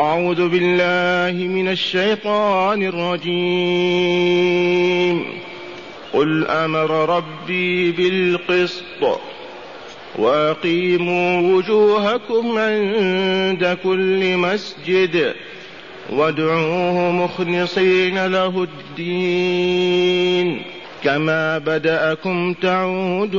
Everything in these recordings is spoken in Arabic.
أعوذ بالله من الشيطان الرجيم. قل أمر ربي بالقسط وأقيموا وجوهكم عند كل مسجد وادعوه مخلصين له الدين. كما بدأكم تعودون.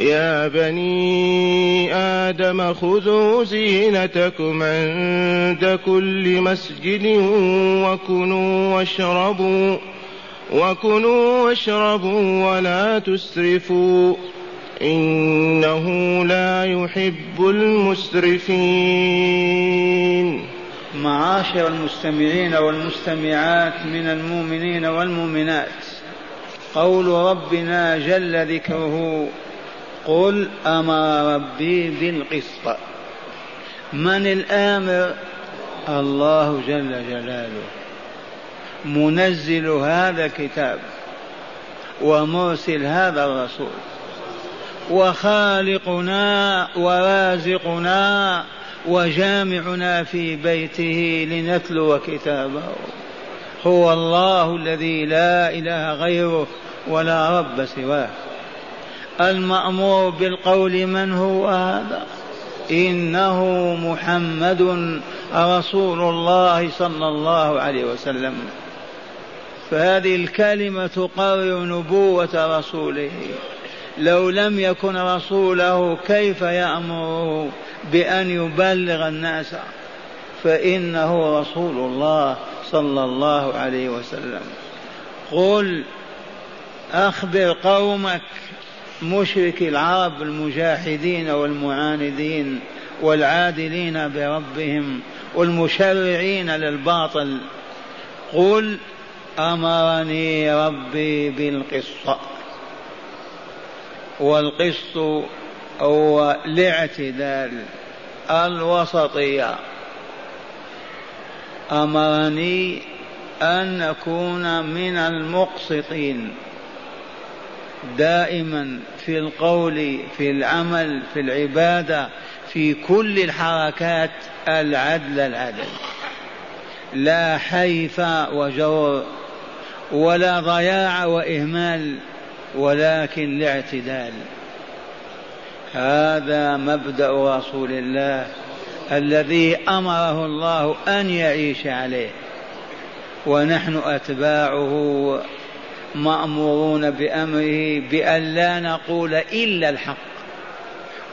يا بني آدم خذوا زينتكم عند كل مسجد وكلوا واشربوا وكلوا واشربوا ولا تسرفوا. إنه لا يحب المسرفين. معاشر المستمعين والمستمعات من المؤمنين والمؤمنات قول ربنا جل ذكره قل أمر ربي بالقسط. من الآمر؟ الله جل جلاله. منزل هذا الكتاب ومرسل هذا الرسول. وخالقنا ورازقنا وجامعنا في بيته لنتلو كتابه. هو الله الذي لا إله غيره ولا رب سواه. المأمور بالقول من هو هذا؟ إنه محمد رسول الله صلى الله عليه وسلم. فهذه الكلمة تقرر نبوة رسوله. لو لم يكن رسوله كيف يأمره بأن يبلغ الناس؟ فإنه رسول الله صلى الله عليه وسلم. قل أخبر قومك مشرك العرب المجاحدين والمعاندين والعادلين بربهم والمشرعين للباطل. قل أمرني ربي بالقسط. والقسط هو الاعتدال الوسطية. أمرني أن نكون من المقسطين. دائما في القول في العمل في العبادة في كل الحركات العدل العدل. لا حيف وجور ولا ضياع وإهمال ولكن الاعتدال. هذا مبدأ رسول الله الذي أمره الله أن يعيش عليه. ونحن أتباعه مأمورون بأمره بأن لا نقول إلا الحق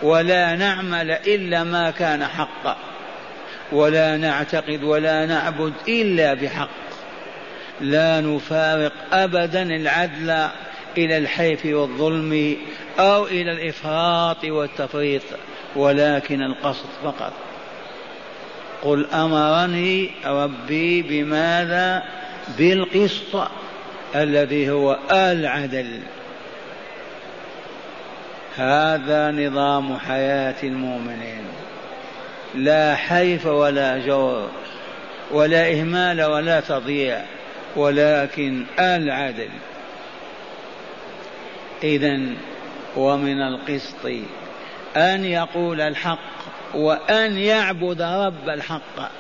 ولا نعمل إلا ما كان حقا ولا نعتقد ولا نعبد إلا بحق. لا نفارق ابدا العدل إلى الحيف والظلم أو إلى الإفراط والتفريط ولكن القصد فقط. قل أمرني ربي بماذا؟ بالقسط. الذي هو العدل هذا نظام حياة المؤمنين. لا حيف ولا جور ولا إهمال ولا تضييع ولكن العدل إذا ومن القسط أن يقول الحق وأن يعبد رب الحق.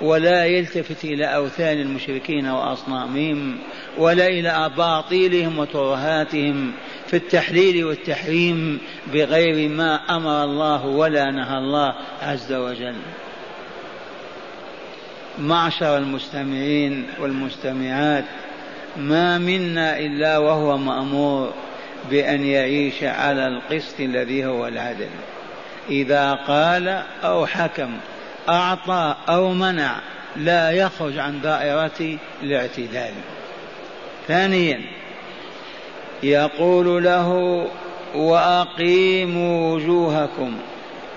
ولا يلتفت إلى أوثان المشركين وأصنامهم ولا إلى أباطيلهم وترهاتهم في التحليل والتحريم بغير ما أمر الله ولا نهى الله عز وجل. معشر المستمعين والمستمعات ما منا إلا وهو مأمور بأن يعيش على القسط الذي هو العدل. إذا قال أو حكم أعطى أو منع لا يخرج عن دائرة الاعتدال. ثانيا يقول له وأقيموا وجوهكم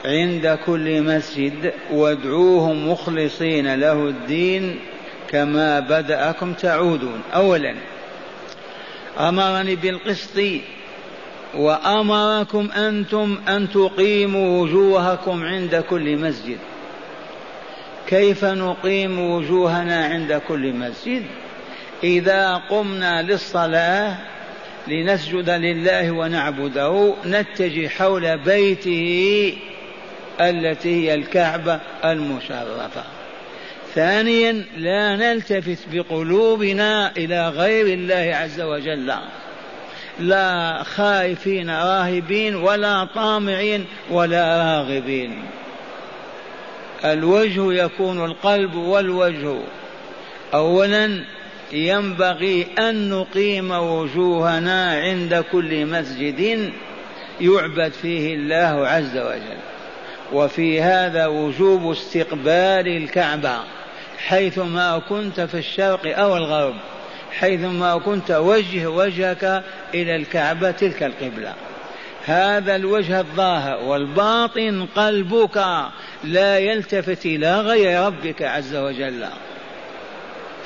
عند كل مسجد وادعوه مخلصين له الدين كما بدأكم تعودون. أولا أمرني بالقسط وأمركم أنتم أن تقيموا وجوهكم عند كل مسجد. كيف نقيم وجوهنا عند كل مسجد؟ إذا قمنا للصلاة لنسجد لله ونعبده نتجه حول بيته التي هي الكعبة المشرفة. ثانيا لا نلتفت بقلوبنا إلى غير الله عز وجل. لا خائفين راهبين ولا طامعين ولا راغبين. الوجه يكون القلب والوجه. اولا ينبغي أن نقيم وجوهنا عند كل مسجد يعبد فيه الله عز وجل. وفي هذا وجوب استقبال الكعبة حيثما كنت في الشرق أو الغرب حيثما كنت وجه وجهك إلى الكعبة تلك القبلة. هذا الوجه الظاهر والباطن قلبك لا يلتفت إلى غير ربك عز وجل.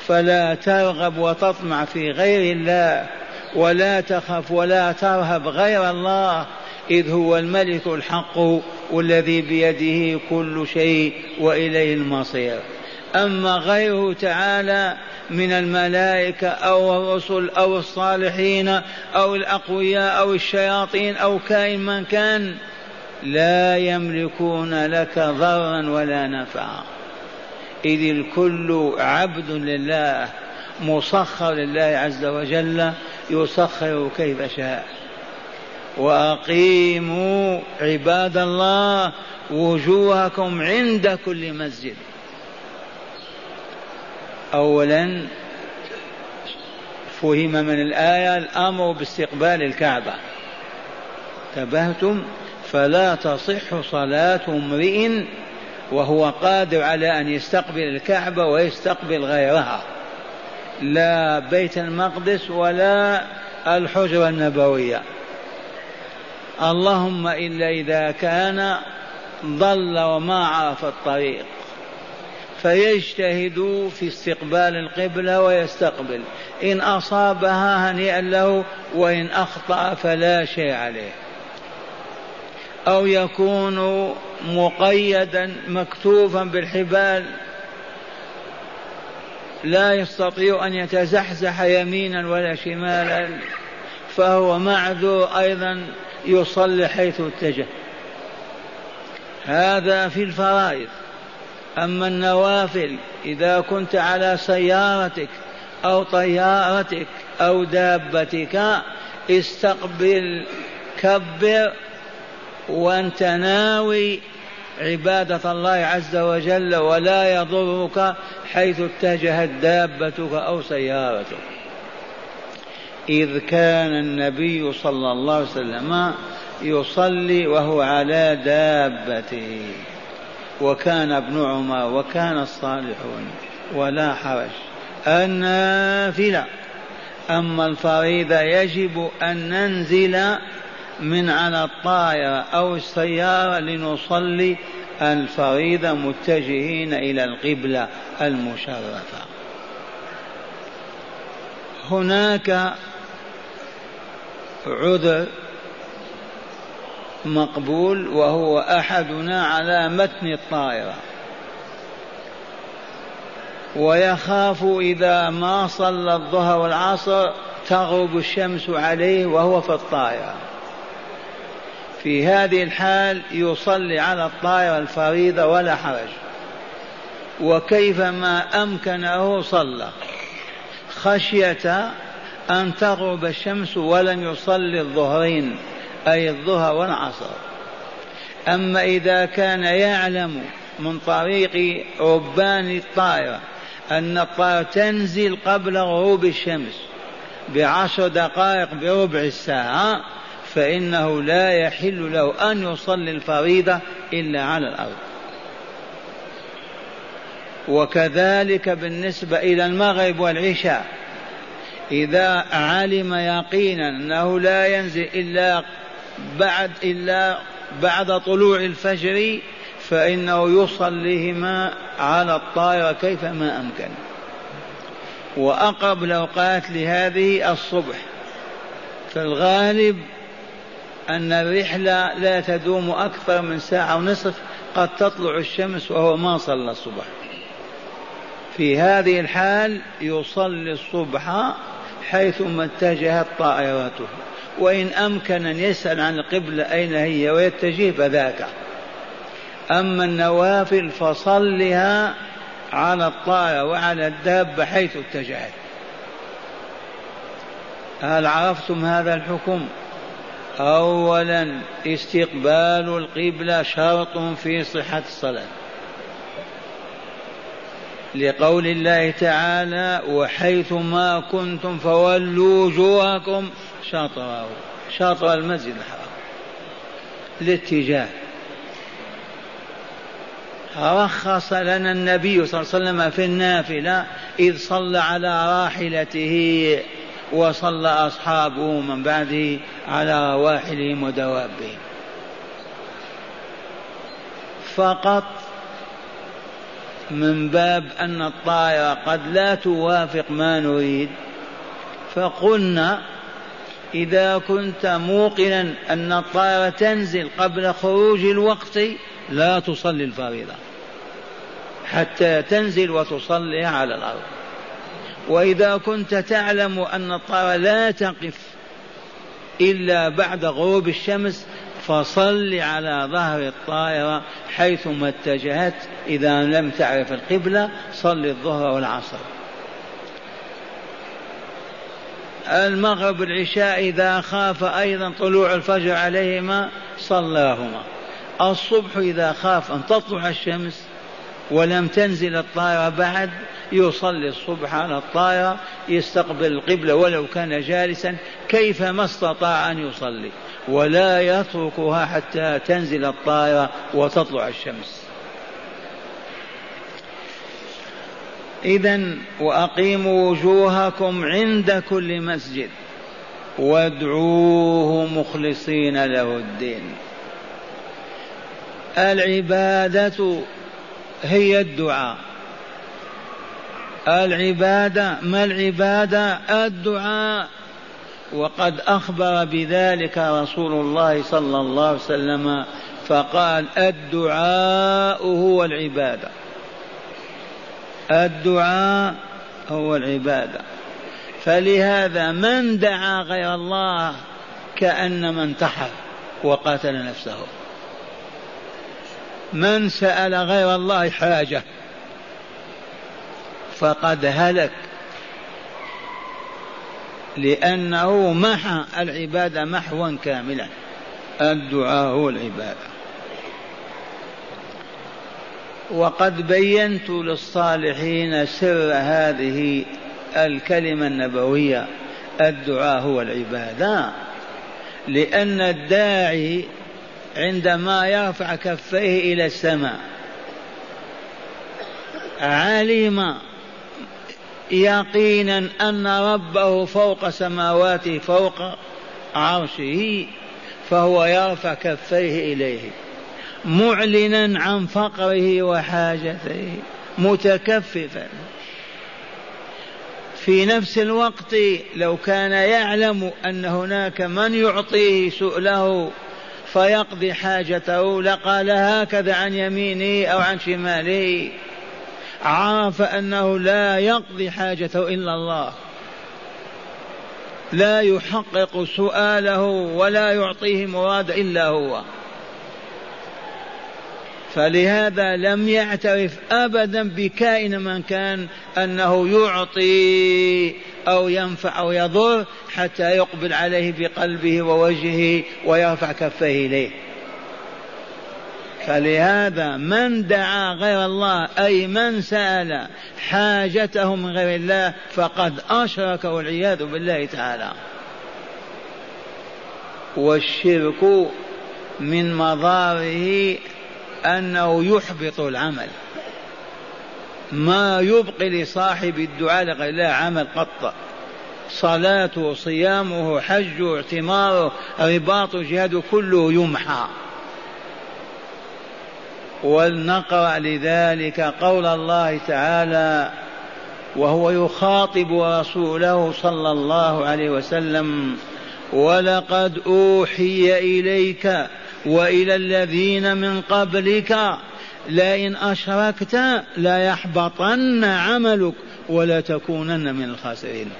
فلا ترغب وتطمع في غير الله ولا تخف ولا ترهب غير الله إذ هو الملك الحق والذي بيده كل شيء وإليه المصير. أما غيره تعالى من الملائكة أو الرسل أو الصالحين أو الأقوياء أو الشياطين أو كائن من كان لا يملكون لك ضرا ولا نفعا. إذ الكل عبد لله مسخر لله عز وجل يسخر كيف شاء. وأقيموا عباد الله وجوهكم عند كل مسجد. أولا فهم من الآية الأمر باستقبال الكعبة. تبهتم فلا تصح صلاة امرئ وهو قادر على أن يستقبل الكعبة ويستقبل غيرها. لا بيت المقدس ولا الحجرة النبوية. اللهم إلا إذا كان ضل وما عرف الطريق. فيجتهد في استقبال القبلة ويستقبل. إن أصابها هنيئا له وإن أخطأ فلا شيء عليه. أو يكون مقيدا مكتوفا بالحبال لا يستطيع أن يتزحزح يمينا ولا شمالا فهو معذور أيضا يصلي حيث اتجه. هذا في الفرائض. أما النوافل إذا كنت على سيارتك أو طيارتك أو دابتك استقبل كبر وأنت ناوي عبادة الله عز وجل ولا يضرك حيث اتجهت دابتك أو سيارتك. إذ كان النبي صلى الله عليه وسلم يصلي وهو على دابته. وكان ابن عمر وكان الصالحون ولا حرج. النافلة أما الفريضة يجب أن ننزل من على الطائرة أو السيارة لنصلي الفريضة متجهين إلى القبلة المشرفة. هناك عذر مقبول وهو أحدنا على متن الطائرة. ويخاف إذا ما صلى الظهر والعصر تغرب الشمس عليه وهو في الطائرة. في هذه الحال يصلي على الطائرة الفريضة ولا حرج. وكيفما أمكنه صلى. خشية أن تغرب الشمس ولم يصلي الظهرين. أي الظهر والعصر. أما إذا كان يعلم من طريق ربان الطائرة أن الطائرة تنزل قبل غروب الشمس بعشر دقائق بربع الساعة فإنه لا يحل له أن يصلي الفريضة إلا على الأرض. وكذلك بالنسبة إلى المغرب والعشاء إذا علم يقينا أنه لا ينزل إلا بعد إلا بعد طلوع الفجر فإنه يصليهما على الطائرة كيفما أمكن. وأقرب الأوقات لهذه الصبح. في الغالب أن الرحلة لا تدوم أكثر من ساعة ونصف قد تطلع الشمس وهو ما صلى الصبح. في هذه الحال يصلي الصبح حيثما اتجهت طائرته. وإن أمكن أن يسأل عن القبلة أين هي ويتجه فذاك. أما النوافل فصلها على الطائرة وعلى الدابة حيث اتجهت. هل عرفتم هذا الحكم؟ أولا استقبال القبلة شرط في صحة الصلاة. لقول الله تعالى وحيث ما كنتم فولوا وجوهكم شطره شطر المسجد الحرام الاتجاه رخص لنا النبي صلى الله عليه وسلم في النافلة إذ صلى على راحلته وصلى أصحابه من بعده على رواحلهم ودوابهم. فقط من باب أن الطائرة قد لا توافق ما نريد فقلنا إذا كنت موقنا أن الطائرة تنزل قبل خروج الوقت لا تصلي الفريضة حتى تنزل وتصلي على الأرض. وإذا كنت تعلم أن الطائرة لا تقف إلا بعد غروب الشمس فصل على ظهر الطائرة حيثما اتجهت. إذا لم تعرف القبلة صل الظهر والعصر. المغرب العشاء إذا خاف أيضا طلوع الفجر عليهما صلاهما. الصبح إذا خاف أن تطلع الشمس ولم تنزل الطائرة بعد يصلي الصبح على الطائرة يستقبل القبلة ولو كان جالسا كيفما استطاع أن يصلي. ولا يتركها حتى تنزل الطائرة وتطلع الشمس. إذا وأقيموا وجوهكم عند كل مسجد. وادعوه مخلصين له الدين. العبادة هي الدعاء. العبادة ما العبادة؟ الدعاء. وقد أخبر بذلك رسول الله صلى الله عليه وسلم فقال الدعاء هو العبادة. الدعاء هو العبادة. فلهذا من دعا غير الله كأنما انتحر وقتل نفسه. من سأل غير الله حاجة فقد هلك. لأنه محى العبادة محوا كاملا. الدعاء هو العبادة. وقد بينت للصالحين سر هذه الكلمة النبوية الدعاء هو العبادة. لأن الداعي عندما يرفع كفيه إلى السماء علم يقينا أن ربه فوق سماواته فوق عرشه فهو يرفع كفيه إليه. معلنا عن فقره وحاجته متكففا. في نفس الوقت لو كان يعلم أن هناك من يعطيه سؤله فيقضي حاجته لقال هكذا عن يمينه أو عن شماله عرف أنه لا يقضي حاجته إلا الله. لا يحقق سؤاله ولا يعطيه مراد إلا هو. فلهذا لم يعترف ابدا بكائن من كان أنه يعطي أو ينفع أو يضر حتى يقبل عليه بقلبه ووجهه ويرفع كفيه إليه. فلهذا من دعا غير الله أي من سأل حاجته من غير الله فقد اشرك والعياذ بالله تعالى. والشرك من مضاره أنه يحبط العمل. ما يبقي لصاحب الدعاء لغير عمل قط. صلاته صيامه حجه اعتماره رباطه جهاده كله يمحى. ولنقرأ لذلك قول الله تعالى وهو يخاطب رسوله صلى الله عليه وسلم ولقد أوحي إليك وإلى الذين من قبلك لئن أشركت ليحبطن عملك ولا تكونن من الخاسرين.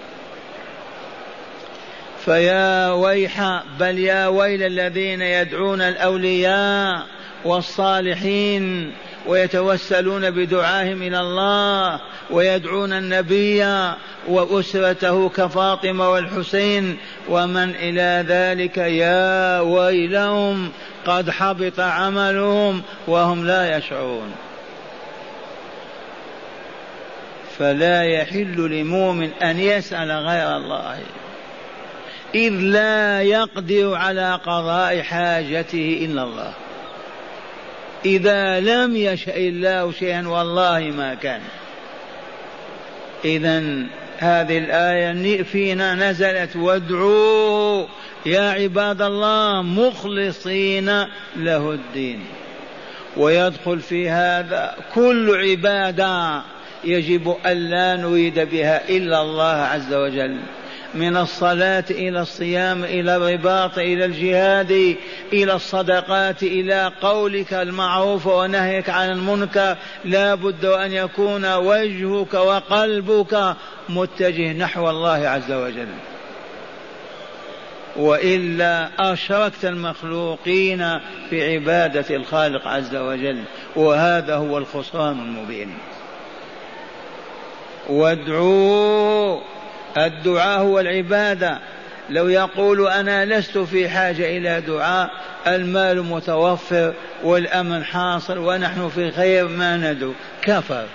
فيا ويح بل يا ويل الذين يدعون الأولياء والصالحين ويتوسلون بدعائهم إلى الله ويدعون النبي وأسرته كفاطمة والحسين ومن إلى ذلك يا ويلهم قد حبط عملهم وهم لا يشعرون. فلا يحل لمؤمن أن يسأل غير الله. إذ لا يقدر على قضاء حاجته إلا الله. إذا لم يشأ الله شيئا والله ما كان. إذا هذه الآية فينا نزلت وادعوا يا عباد الله مخلصين له الدين. ويدخل في هذا كل عبادة يجب ألا نريد بها إلا الله عز وجل. من الصلاة إلى الصيام إلى الرباط إلى الجهاد إلى الصدقات إلى قولك المعروف ونهيك عن المنكر. لا بد أن يكون وجهك وقلبك متجه نحو الله عز وجل. وإلا أشركت المخلوقين في عبادة الخالق عز وجل وهذا هو الخسران المبين. وادعوا الدعاء هو العبادة. لو يقول أنا لست في حاجة إلى دعاء المال متوفر والأمن حاصل ونحن في خير ما ندعو. كفر.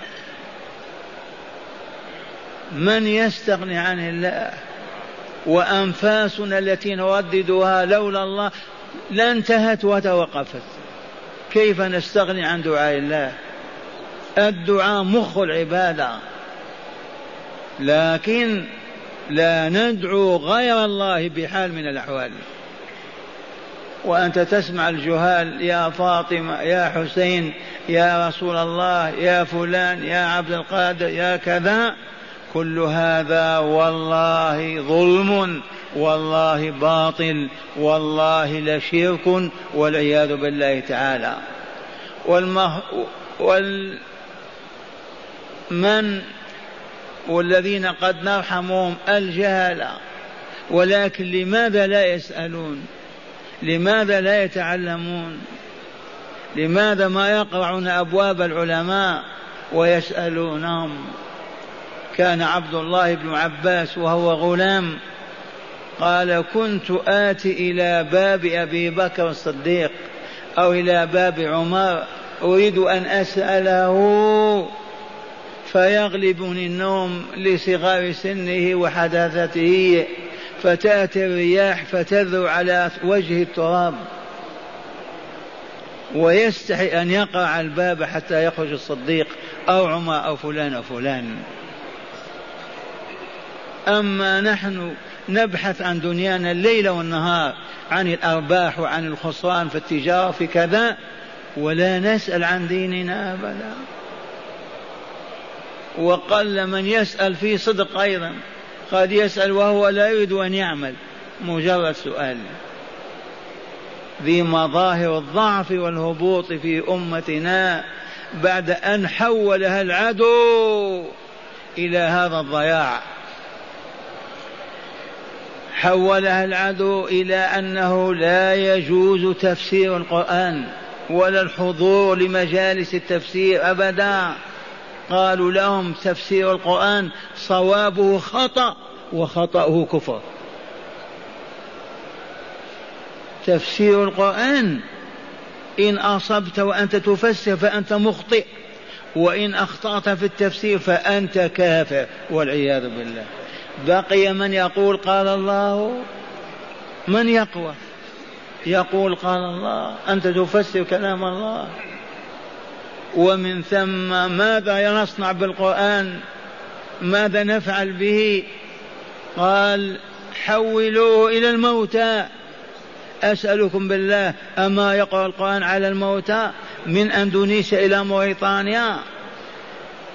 من يستغني عن الله؟ وأنفاسنا التي نرددها لولا الله لانتهت وتوقفت. كيف نستغني عن دعاء الله؟ الدعاء مخ العبادة. لكن لا ندعو غير الله بحال من الأحوال. وأنت تسمع الجهال يا فاطمة يا حسين يا رسول الله يا فلان يا عبد القادر يا كذا كل هذا والله ظلم والله باطل والله لشرك والعياذ بالله تعالى. والمه وال من والذين قد نرحمهم الجهلة ولكن لماذا لا يسألون؟ لماذا لا يتعلمون؟ لماذا ما يقرعون أبواب العلماء ويسألونهم؟ كان عبد الله بن عباس وهو غلام قال كنت آتي إلى باب أبي بكر الصديق أو إلى باب عمر. أريد أن أسأله فيغلبني النوم لصغار سنه وحداثته فتأتي الرياح فتذر على وجه التراب. ويستحي أن يقع الباب حتى يخرج الصديق أو عمر أو فلان أو فلان. أما نحن نبحث عن دنيانا الليل والنهار عن الأرباح وعن الخسران في التجارة في كذا ولا نسأل عن ديننا أبدا. وقل من يسأل في صدق أيضا قد يسأل وهو لا يريد أن يعمل. مجرد سؤال. ذي مظاهر الضعف والهبوط في أمتنا بعد أن حولها العدو إلى هذا الضياع. حولها العدو إلى أنه لا يجوز تفسير القرآن ولا الحضور لمجالس التفسير أبدا. قالوا لهم تفسير القرآن صوابه خطأ وخطأه كفر. تفسير القرآن إن أصبت وأنت تفسر فأنت مخطئ وإن أخطأت في التفسير فأنت كافر والعياذ بالله. بقي من يقول قال الله؟ من يقوى؟ يقول قال الله أنت تفسر كلام الله. ومن ثم ماذا نصنع بالقرآن؟ ماذا نفعل به؟ قال حولوه إلى الموتى. أسألكم بالله أما يقرأ القرآن على الموتى من أندونيسيا إلى موريطانيا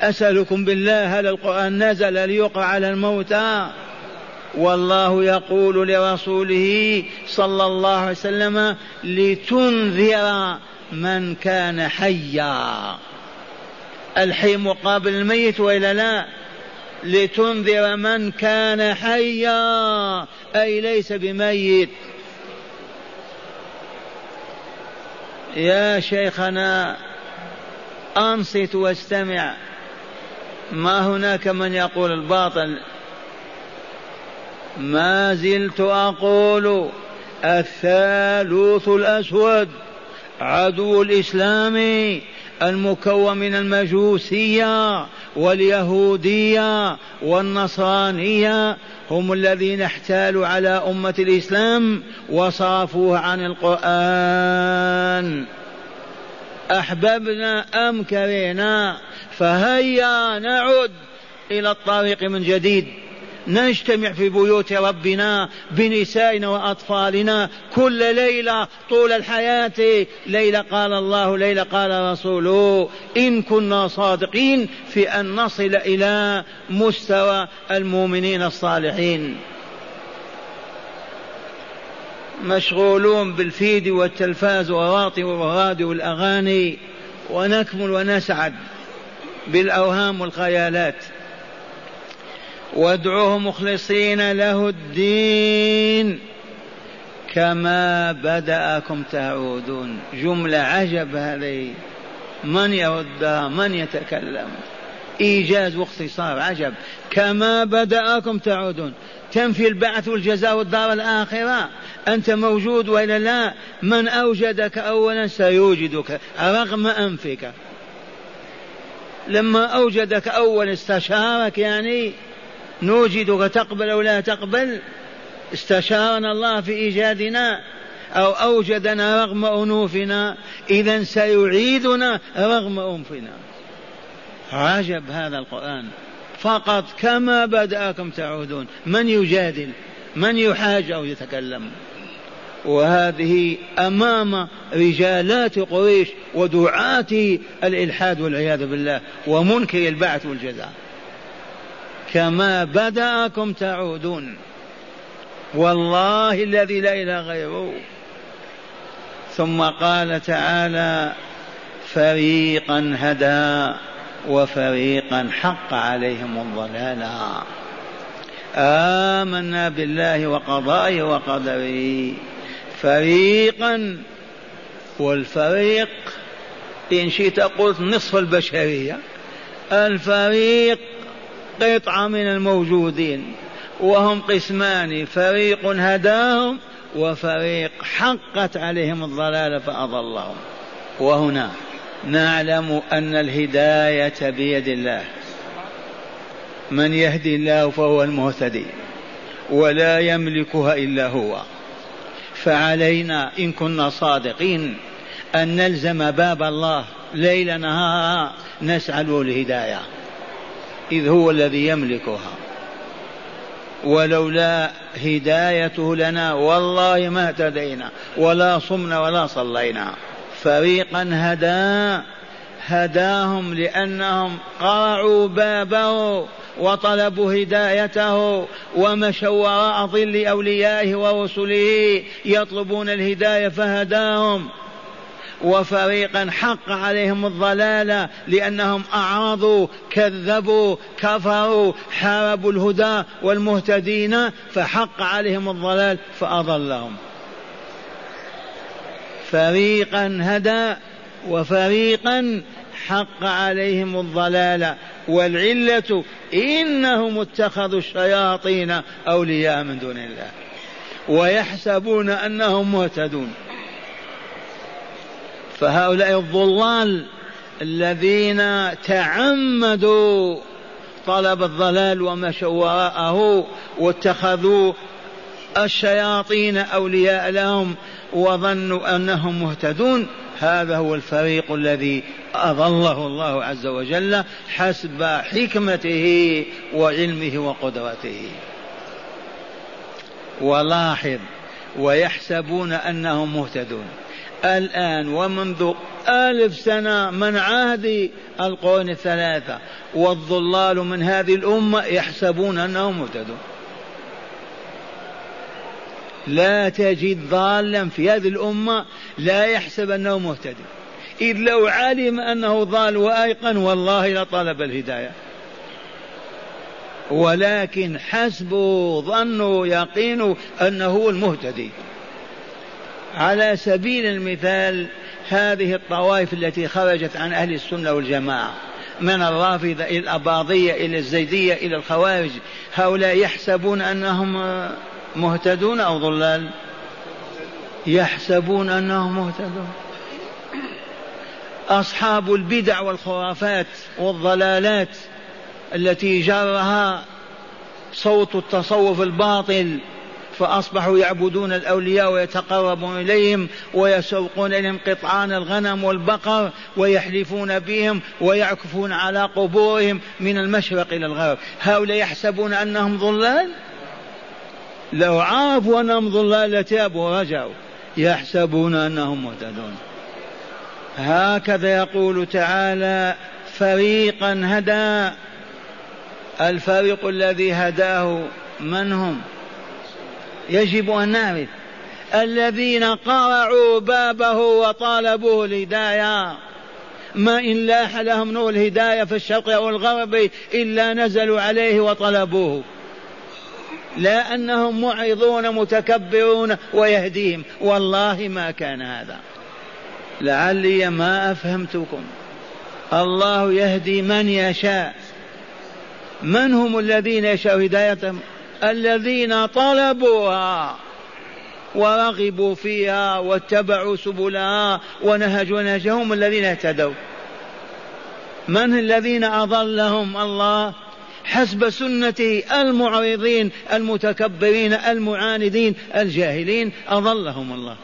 أسألكم بالله هل القرآن نزل ليقرأ على الموتى؟ والله يقول لرسوله صلى الله عليه وسلم لتنذر من كان حيا. الحي مقابل الميت وإلا لا؟ لتنذر من كان حيا. أي ليس بميت. يا شيخنا أنصت واستمع. ما هناك من يقول الباطل؟ ما زلت أقول الثالوث الأسود. عدو الإسلام المكون من المجوسية واليهودية والنصرانية هم الذين احتالوا على أمة الإسلام وصرفوها عن القرآن. أحببنا أم كرهنا فهيا نعد إلى الطريق من جديد. نجتمع في بيوت ربنا بنسائنا وأطفالنا كل ليلة طول الحياة. ليلة قال الله ليلة قال رسوله إن كنا صادقين في أن نصل إلى مستوى المؤمنين الصالحين. مشغولون بالفيد والتلفاز والراديو والأغاني ونكمل ونسعد بالأوهام والخيالات. وادعوه مخلصين له الدين كما بدأكم تعودون. جملة عجب هذه. من يردها من يتكلم؟ إيجاز واختصار عجب. كما بدأكم تعودون. تنفي البعث والجزاء والدار الآخرة أنت موجود وإلا لا؟ من أوجدك أولا سيوجدك. رغم أنفك. لما أوجدك أولا استشارك يعني نوجدك تقبل أو لا تقبل استشارنا الله في إيجادنا أو أوجدنا رغم أنوفنا. إذا سيعيدنا رغم أنفنا. عجب هذا القرآن. فقط كما بدأكم تعودون. من يجادل؟ من يحاج أو يتكلم؟ وهذه أمام رجالات قريش ودعاة الإلحاد والعياذ بالله ومنكر البعث والجزاء. كما بدأكم تعودون. والله الذي لا إله غيره. ثم قال تعالى فريقا هدى وفريقا حق عليهم الضلالة آمنا بالله وقضائه وقدره. فريقا والفريق إن شئت قلت نصف البشرية. الفريق قطعة من الموجودين وهم قسمان فريق هداهم وفريق حقت عليهم الضلالة فأضلهم. وهنا نعلم أن الهداية بيد الله. من يهدي الله فهو المهتدي ولا يملكها إلا هو. فعلينا إن كنا صادقين أن نلزم باب الله ليل نهارا نسعى له الهداية إذ هو الذي يملكها. ولولا هدايته لنا والله ما اهتدينا ولا صمنا ولا صلينا. فريقا هدى هداهم لأنهم قرعوا بابه وطلبوا هدايته ومشوا وراء ظل أوليائه ورسله يطلبون الهداية فهداهم. وفريقا حق عليهم الضلالة لأنهم أعرضوا كذبوا كفروا حاربوا الهدى والمهتدين فحق عليهم الضلال فأضلهم. فريقا هدى وفريقا حق عليهم الضلاله والعلة إنهم اتخذوا الشياطين أولياء من دون الله. ويحسبون أنهم مهتدون. فهؤلاء الضلال الذين تعمدوا طلب الضلال ومشوا وراءه واتخذوا الشياطين أولياء لهم وظنوا أنهم مهتدون. هذا هو الفريق الذي أضله الله عز وجل حسب حكمته وعلمه وقدرته. ولاحظ ويحسبون أنهم مهتدون. الآن ومنذ ألف سنة من عهد القرون الثلاثة والضلال من هذه الأمة يحسبون أنهم مهتدون. لا تجد ضالا في هذه الأمة لا يحسب أنه مهتدي إذ لو علم أنه ضال وأيقن والله لطلب الهداية. ولكن حسبه ظنه يقين أنه المهتدي. على سبيل المثال هذه الطوائف التي خرجت عن أهل السنة والجماعة. من الرافضة إلى الأباضية إلى الزيدية إلى الخوارج هؤلاء يحسبون أنهم مهتدون أو ضلال؟ يحسبون أنهم مهتدون. أصحاب البدع والخرافات والضلالات التي جرها صوت التصوف الباطل فأصبحوا يعبدون الأولياء ويتقربون إليهم ويسوقون إليهم قطعان الغنم والبقر ويحلفون بهم ويعكفون على قبورهم من المشرق إلى الغرب. هؤلاء يحسبون أنهم ضلال؟ لو عرفوا أنهم ضلال لتابوا ورجعوا. يحسبون أنهم مهتدون. هكذا يقول تعالى فريقا هدى. الفريق الذي هداه من هم؟ يجب أن نعرف. الذين قرعوا بابه وطالبوه الهداية. ما إن لاح لهم نور الهداية في الشرق أو الغرب إلا نزلوا عليه وطلبوه. لا أنهم معرضون متكبرون ويهديهم. والله ما كان هذا. لعلي ما أفهمتكم. الله يهدي من يشاء. من هم الذين يشاء هدايتهم؟ الذين طلبوها ورغبوا فيها واتبعوا سبلها ونهجوا نهجهم الذين اهتدوا. من الذين أضلهم الله؟ حسب سنته المعرضين المتكبرين المعاندين الجاهلين أضلهم الله.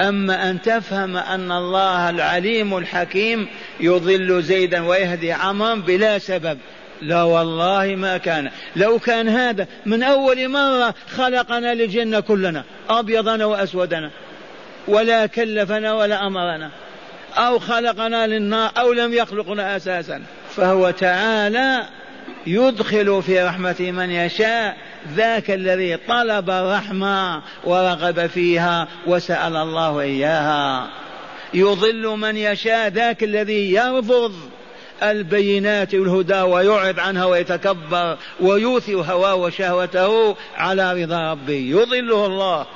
أما أن تفهم أن الله العليم الحكيم يضل زيدا ويهدي عمرا بلا سبب. لا والله ما كان. لو كان هذا من أول مرة خلقنا للجنة كلنا أبيضنا وأسودنا ولا كلفنا ولا أمرنا أو خلقنا للنار أو لم يخلقنا أساسا. فهو تعالى يدخل في رحمته من يشاء ذاك الذي طلب الرحمة ورغب فيها وسأل الله إياها. يضل من يشاء ذاك الذي يرفض. البينات والهدى ويعرض عنها ويتكبر ويوثي هواه وشهوته على رضا ربه. يضله الله.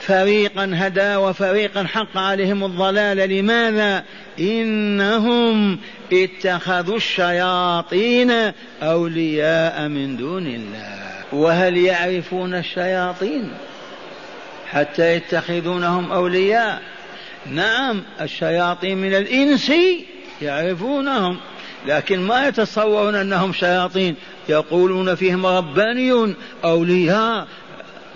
فريقا هدى وفريقا حق عليهم الضلال. لماذا؟ إنهم اتخذوا الشياطين أولياء من دون الله. وهل يعرفون الشياطين حتى يتخذونهم أولياء؟ نعم الشياطين من الإنس يعرفونهم. لكن ما يتصورون أنهم شياطين يقولون فيهم ربانيون أولياء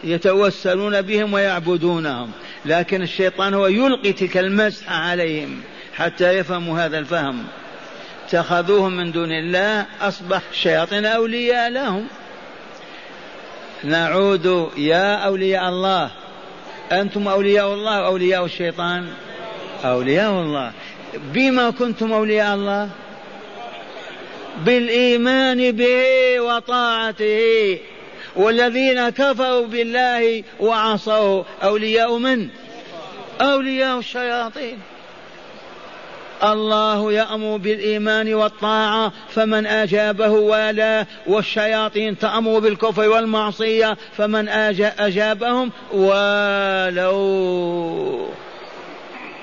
يتوسلون بهم ويعبدونهم. لكن الشيطان هو يلقي تلك المسحه عليهم حتى يفهموا هذا الفهم. اتخذوهم من دون الله أصبح الشياطين أولياء لهم. نعود يا أولياء الله أنتم أولياء الله أولياء الشيطان؟ أولياء الله. بما كنتم أولياء الله بالإيمان به وطاعته والذين كفروا بالله وعصوا أولياء من؟ أولياء الشياطين. الله يأمر بالإيمان والطاعة فمن أجابه والاه والشياطين تأمر بالكفر والمعصية فمن أجابهم والوا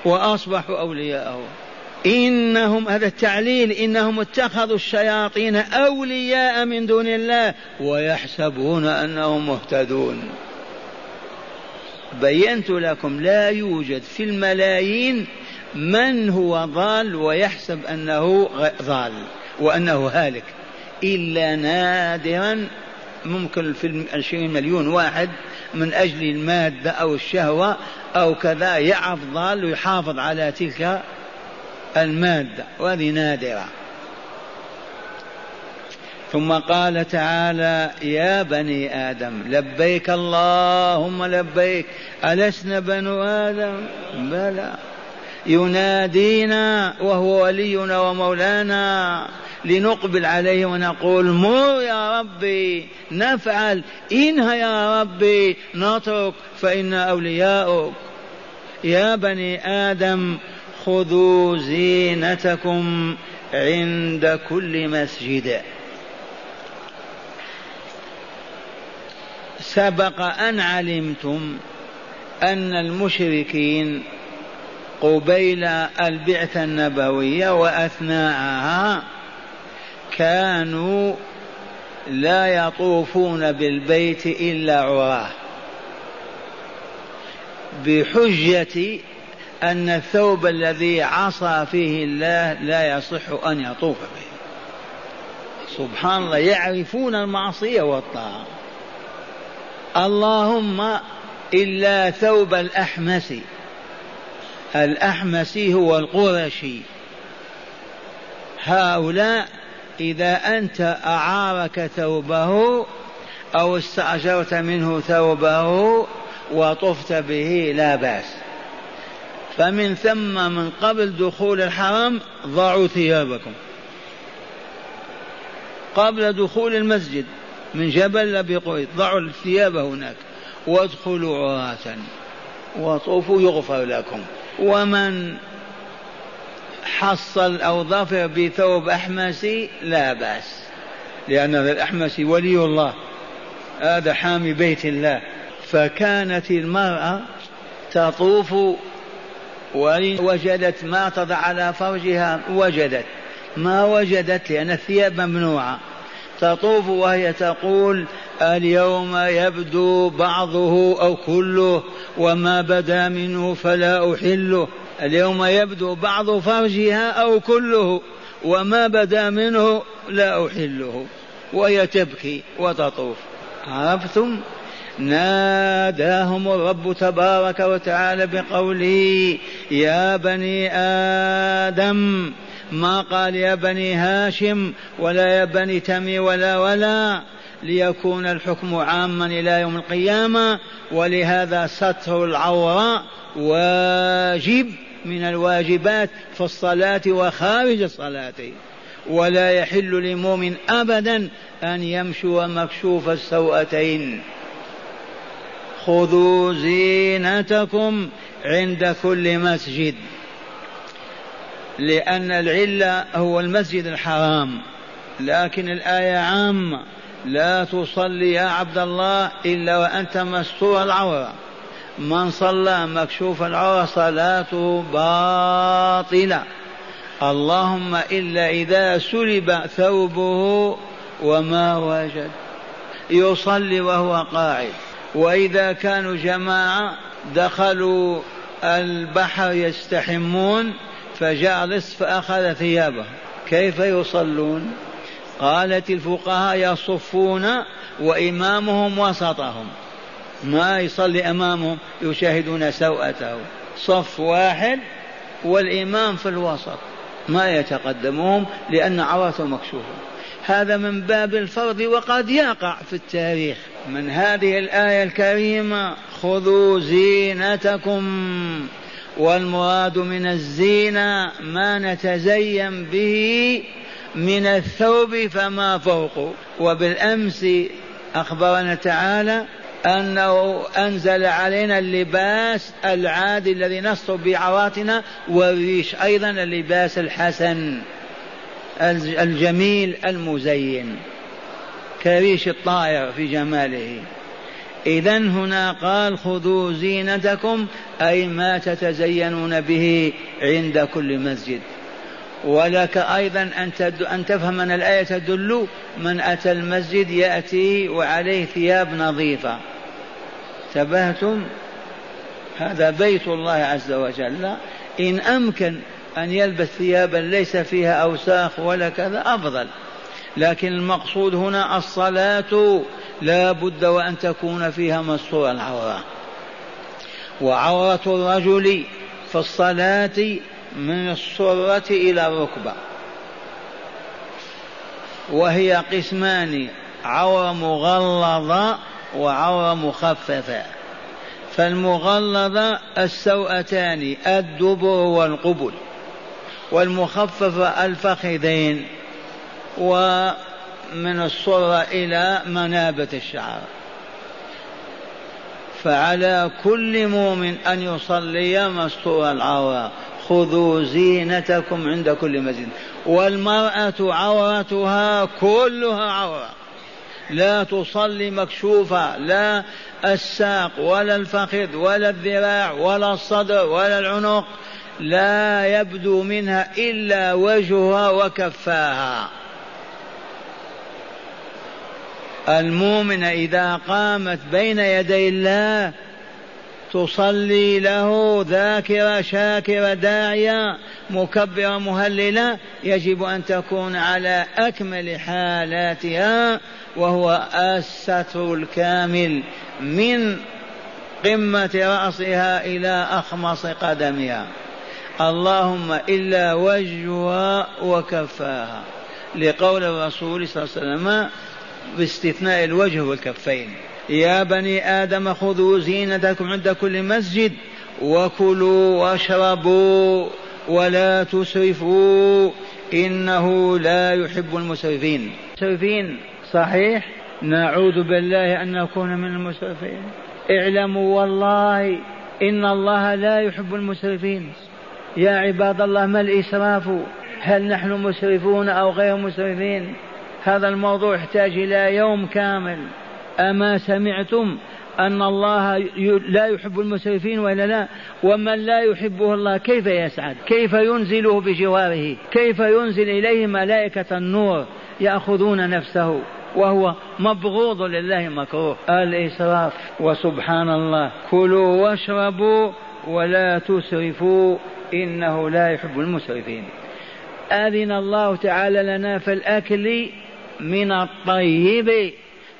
وأصبحوا أولياءه. إنهم هذا التعليل إنهم اتخذوا الشياطين أولياء من دون الله ويحسبون أنهم مهتدون. بينت لكم لا يوجد في الملايين من هو ضال ويحسب أنه ضال وأنه هالك إلا نادرا ممكن في العشرين مليون واحد من أجل المادة أو الشهوة أو كذا يعرف ضال ويحافظ على تلك المادة وهذه نادرة. ثم قال تعالى يا بني آدم لبيك اللهم لبيك. ألسنا بنو آدم؟ بلى. ينادينا وهو ولينا ومولانا لنقبل عليه ونقول مر يا ربي نفعل. انهى يا ربي نترك فإنا أولياؤك. يا بني آدم خذوا زينتكم عند كل مسجد. سبق أن علمتم أن المشركين قبيل البعثة النبوية وأثناءها كانوا لا يطوفون بالبيت إلا عراه. بحجة أن الثوب الذي عصى فيه الله لا يصح أن يطوف به. سبحان الله يعرفون المعصية والطاعة. اللهم إلا ثوب الأحمس. الأحمسي هو القرشي. هؤلاء إذا أنت أعارك ثوبه أو استأجرت منه ثوبه وطفت به لا بأس. فمن ثم من قبل دخول الحرم ضعوا ثيابكم. قبل دخول المسجد من جبل أبي قريظ ضعوا الثياب هناك. وادخلوا عراة. وطوفوا يغفر لكم. ومن حصل أو ظفر بثوب أحمسي لا بأس. لأن هذا الأحمسي ولي الله. هذا حامي بيت الله. فكانت المرأة تطوف وجدت ما تضع على فرجها وجدت. ما وجدت لأن الثياب ممنوعة. تطوف وهي تقول اليوم يبدو بعضه أو كله وما بدا منه فلا أحله. اليوم يبدو بعض فرجها أو كله وما بدا منه لا أحله. وهي تبكي وتطوف. عرفتم؟ ناداهم الرب تبارك وتعالى بقوله يا بني آدم ما قال يا بني هاشم ولا يا بني تمي ولا ولا ليكون الحكم عاما إلى يوم القيامة ولهذا ستر العوراء واجب من الواجبات في الصلاة وخارج الصلاة. ولا يحل لمؤمن ابدا أن يمشو مكشوف السوأتين خذوا زينتكم عند كل مسجد لأن العلة هو المسجد الحرام. لكن الآية عامة لا تصلي يا عبد الله إلا وأنت مستور العورة. من صلى مكشوف العورة صلاته باطلة. اللهم إلا إذا سلب ثوبه وما وجد. يصلي وهو قاعد. وإذا كانوا جماعة دخلوا البحر يستحمون فجاء لص فأخذ ثيابه. كيف يصلون؟ قالت الفقهاء يصفون وإمامهم وسطهم. ما يصلي أمامهم؟ يشاهدون سوءته. صف واحد والإمام في الوسط. ما يتقدمهم لأن عورته مكشوفة. هذا من باب الفرض وقد يقع في التاريخ. من هذه الآية الكريمة خذوا زينتكم والمراد من الزينة ما نتزين به من الثوب فما فوقه وبالأمس أخبرنا تعالى أنه أنزل علينا اللباس العادي الذي نستر بعوراتنا والريش أيضا اللباس الحسن الجميل المزين. كريش الطائر في جماله. إذا هنا قال خذوا زينتكم أي ما تتزينون به عند كل مسجد. ولك أيضا أن تفهم أن الآية تدل من أتى المسجد يأتي وعليه ثياب نظيفة. تبهتم هذا بيت الله عز وجل. إن أمكن أن يلبس ثيابا ليس فيها أوساخ ولا كذا أفضل. لكن المقصود هنا الصلاة لا بد وأن تكون فيها مستور العورة. وعورة الرجل في الصلاة من السرة إلى الركبة. وهي قسمان عورة مغلظة وعورة مخففة. فالمغلظة السوأتان الدبر والقبل. والمخففة الفخذين. ومن الصرة إلى منابة الشعر. فعلى كل مؤمن أن يصلي مستور العورة. خذوا زينتكم عند كل مسجد. والمرأة عورتها كلها عورة. لا تصلي مكشوفة لا الساق ولا الفخذ ولا الذراع ولا الصدر ولا العنق. لا يبدو منها إلا وجهها وكفاها. المؤمن إذا قامت بين يدي الله تصلي له ذاكرة شاكرة داعية مكبرة مهللة يجب أن تكون على أكمل حالاتها وهو الستر الكامل من قمة رأسها إلى أخمص قدمها. اللهم إلا وجهها وكفاها. لقول الرسول صلى الله عليه وسلم باستثناء الوجه والكفين. يا بني آدم خذوا زينتكم عند كل مسجد وكلوا واشربوا ولا تسرفوا إنه لا يحب المسرفين. مسرفين صحيح؟ نعوذ بالله أن نكون من المسرفين. اعلموا والله إن الله لا يحب المسرفين. يا عباد الله ما الإسراف؟ هل نحن مسرفون أو غير مسرفين؟ هذا الموضوع يحتاج إلى يوم كامل. أما سمعتم أن الله لا يحب المسرفين ولا لا ومن لا يحبه الله كيف يسعد؟ كيف ينزله بجواره؟ كيف ينزل إليه ملائكة النور يأخذون نفسه؟ وهو مبغوض لله مكروه. الإسراف. وسبحان الله. كلوا واشربوا ولا تسرفوا إنه لا يحب المسرفين. أذن الله تعالى لنا في الأكل من الطيب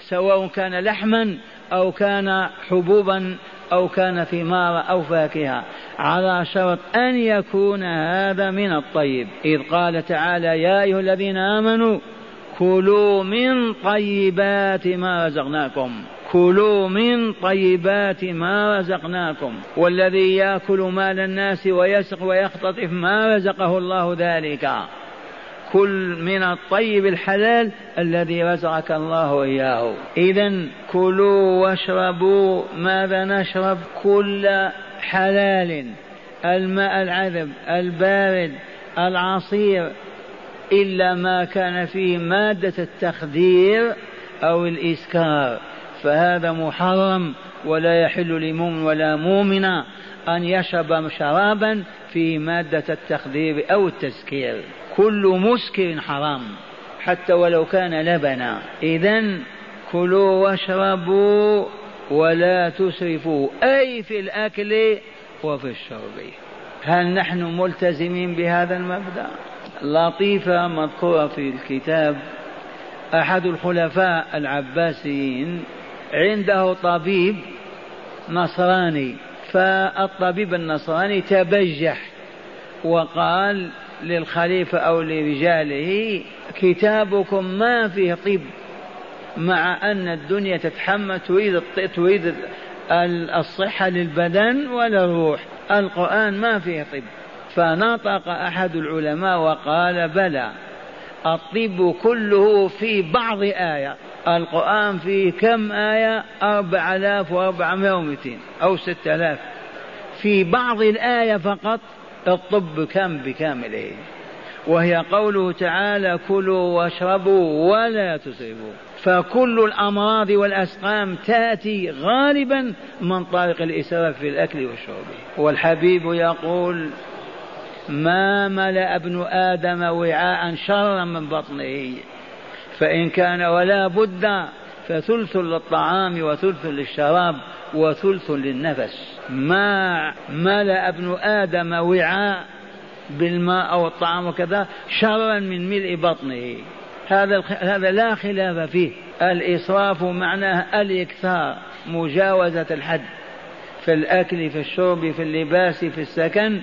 سواء كان لحما أو كان حبوبا أو كان ثمار أو فاكهة على شرط أن يكون هذا من الطيب. إذ قال تعالى يا أيها الذين آمنوا كلوا من طيبات ما رزقناكم كلوا من طيبات ما رزقناكم والذي يأكل مال الناس ويسق ويختطف ما رزقه الله ذلك. كل من الطيب الحلال الذي رزقك الله اياه اذا كلوا واشربوا ماذا نشرب؟ كل حلال. الماء العذب البارد العصير إلا ما كان فيه مادة التخدير أو الإسكار. فهذا محرم ولا يحل لمؤمن ولا مؤمنة أن يشرب شرابا في مادة التخدير أو التسكير. كل مسكر حرام. حتى ولو كان لبنا. إذا كلوا واشربوا ولا تسرفوا. أي في الأكل وفي الشرب. هل نحن ملتزمين بهذا المبدأ؟ لطيفة مذكورة في الكتاب. أحد الخلفاء العباسيين. عنده طبيب نصراني. فالطبيب النصراني تبجح وقال للخليفة أو لرجاله كتابكم ما فيه طب مع أن الدنيا تتحمل تريد تريد الصحة للبدن ولا الروح القرآن ما فيه طب. فنطق أحد العلماء وقال بلى الطب كله في بعض آية. القرآن فيه كم آية؟ أربع آلاف وأربعمائة ومئتين أو ستة آلاف. في بعض الآية فقط الطب كم بكامله. وهي قوله تعالى كلوا واشربوا ولا تسرفوا فكل الأمراض والأسقام تأتي غالبا من طريق الإسراف في الأكل والشرب. والحبيب يقول ما ملأ ابن آدم وعاء شرا من بطنه فإن كان ولا بد فثلث للطعام وثلث للشراب وثلث للنفس. ما ملأ ابن آدم وعاء بالماء أو الطعام وكذا شرا من ملء بطنه. هذا هذا لا خلاف فيه. الإسراف معناه الإكثار مجاوزة الحد. في الأكل في الشرب في اللباس في السكن.